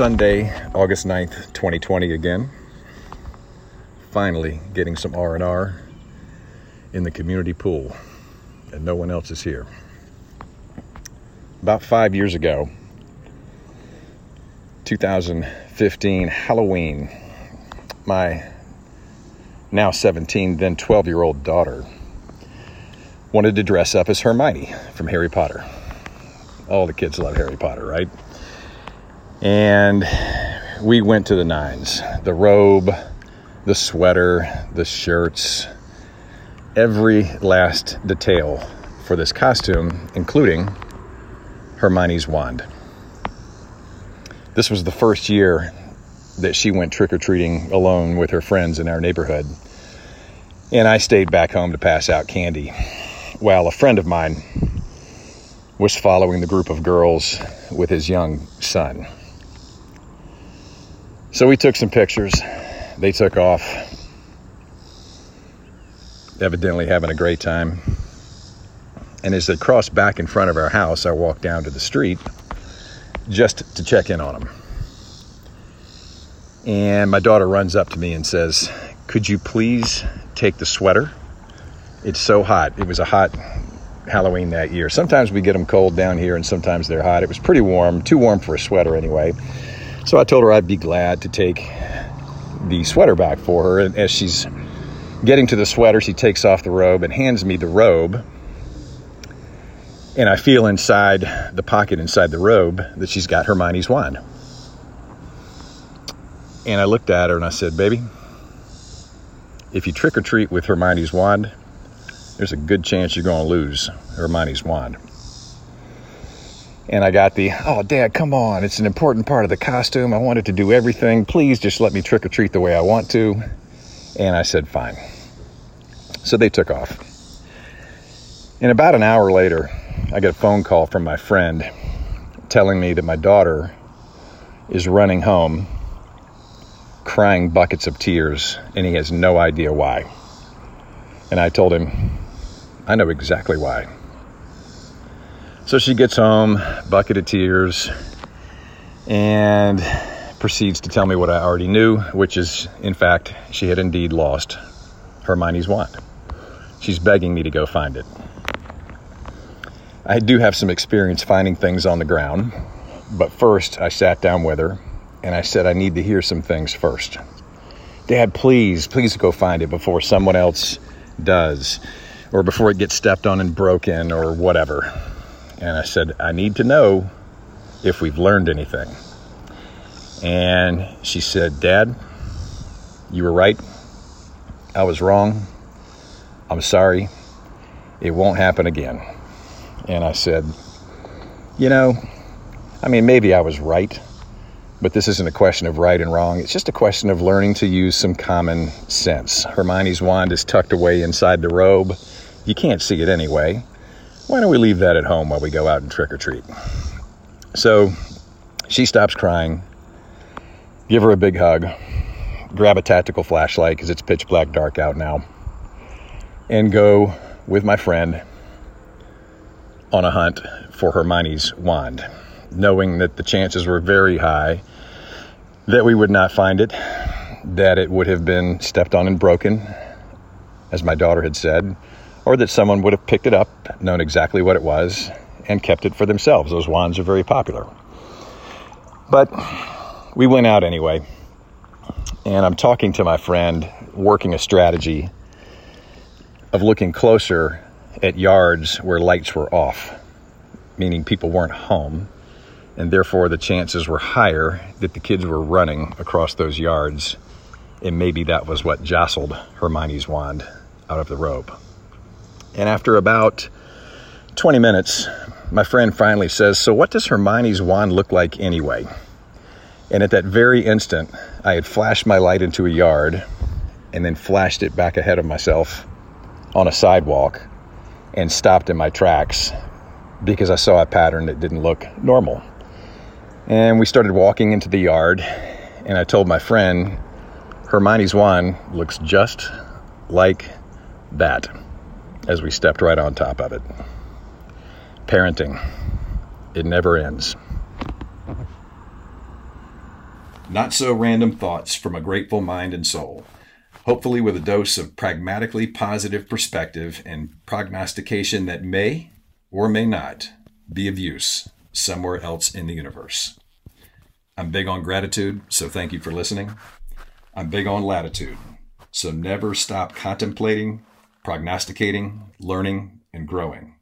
Sunday, August 9th, 2020 again. Finally getting some R&R in the community pool and no one else is here. About 5 years ago, 2015 Halloween, my now 17 then 12-year-old daughter wanted to dress up as Hermione from Harry Potter. All the kids love Harry Potter, right? And we went to the nines the robe, the sweater, the shirts, every last detail for this costume, including Hermione's wand. This was the first year that she went trick or treating alone with her friends in our neighborhood. And I stayed back home to pass out candy while a friend of mine was following the group of girls with his young son. So we took some pictures. They took off, evidently having a great time. And as they crossed back in front of our house, I walked down to the street just to check in on them. And my daughter runs up to me and says, Could you please take the sweater? It's so hot. It was a hot Halloween that year. Sometimes we get them cold down here and sometimes they're hot. It was pretty warm, too warm for a sweater anyway. So I told her I'd be glad to take the sweater back for her. And as she's getting to the sweater, she takes off the robe and hands me the robe. And I feel inside the pocket inside the robe that she's got Hermione's wand. And I looked at her and I said, Baby, if you trick or treat with Hermione's wand, there's a good chance you're going to lose Hermione's wand. And I got the, oh, Dad, come on. It's an important part of the costume. I wanted to do everything. Please just let me trick or treat the way I want to. And I said, fine. So they took off. And about an hour later, I get a phone call from my friend telling me that my daughter is running home crying buckets of tears and he has no idea why. And I told him, I know exactly why. So she gets home, bucket of tears, and proceeds to tell me what I already knew, which is, in fact, she had indeed lost Hermione's wand. She's begging me to go find it. I do have some experience finding things on the ground, but first I sat down with her and I said, I need to hear some things first. Dad, please, please go find it before someone else does, or before it gets stepped on and broken, or whatever. And I said, I need to know if we've learned anything. And she said, Dad, you were right. I was wrong. I'm sorry. It won't happen again. And I said, You know, I mean, maybe I was right, but this isn't a question of right and wrong. It's just a question of learning to use some common sense. Hermione's wand is tucked away inside the robe. You can't see it anyway why don't we leave that at home while we go out and trick or treat? So she stops crying, give her a big hug, grab a tactical flashlight because it's pitch black dark out now, and go with my friend on a hunt for Hermione's wand, knowing that the chances were very high that we would not find it, that it would have been stepped on and broken, as my daughter had said, or that someone would have picked it up, known exactly what it was, and kept it for themselves. Those wands are very popular. But we went out anyway, and I'm talking to my friend, working a strategy of looking closer at yards where lights were off, meaning people weren't home, and therefore the chances were higher that the kids were running across those yards, and maybe that was what jostled Hermione's wand out of the robe. And after about 20 minutes, my friend finally says, So, what does Hermione's wand look like anyway? And at that very instant, I had flashed my light into a yard and then flashed it back ahead of myself on a sidewalk and stopped in my tracks because I saw a pattern that didn't look normal. And we started walking into the yard, and I told my friend, Hermione's wand looks just like that as we stepped right on top of it. Parenting, it never ends. Not so random thoughts from a grateful mind and soul. Hopefully, with a dose of pragmatically positive perspective and prognostication that may or may not be of use somewhere else in the universe. I'm big on gratitude, so thank you for listening. I'm big on latitude, so never stop contemplating, prognosticating, learning, and growing.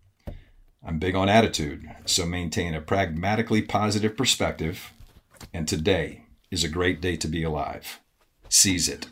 I'm big on attitude, so maintain a pragmatically positive perspective, and today is a great day to be alive. Seize it.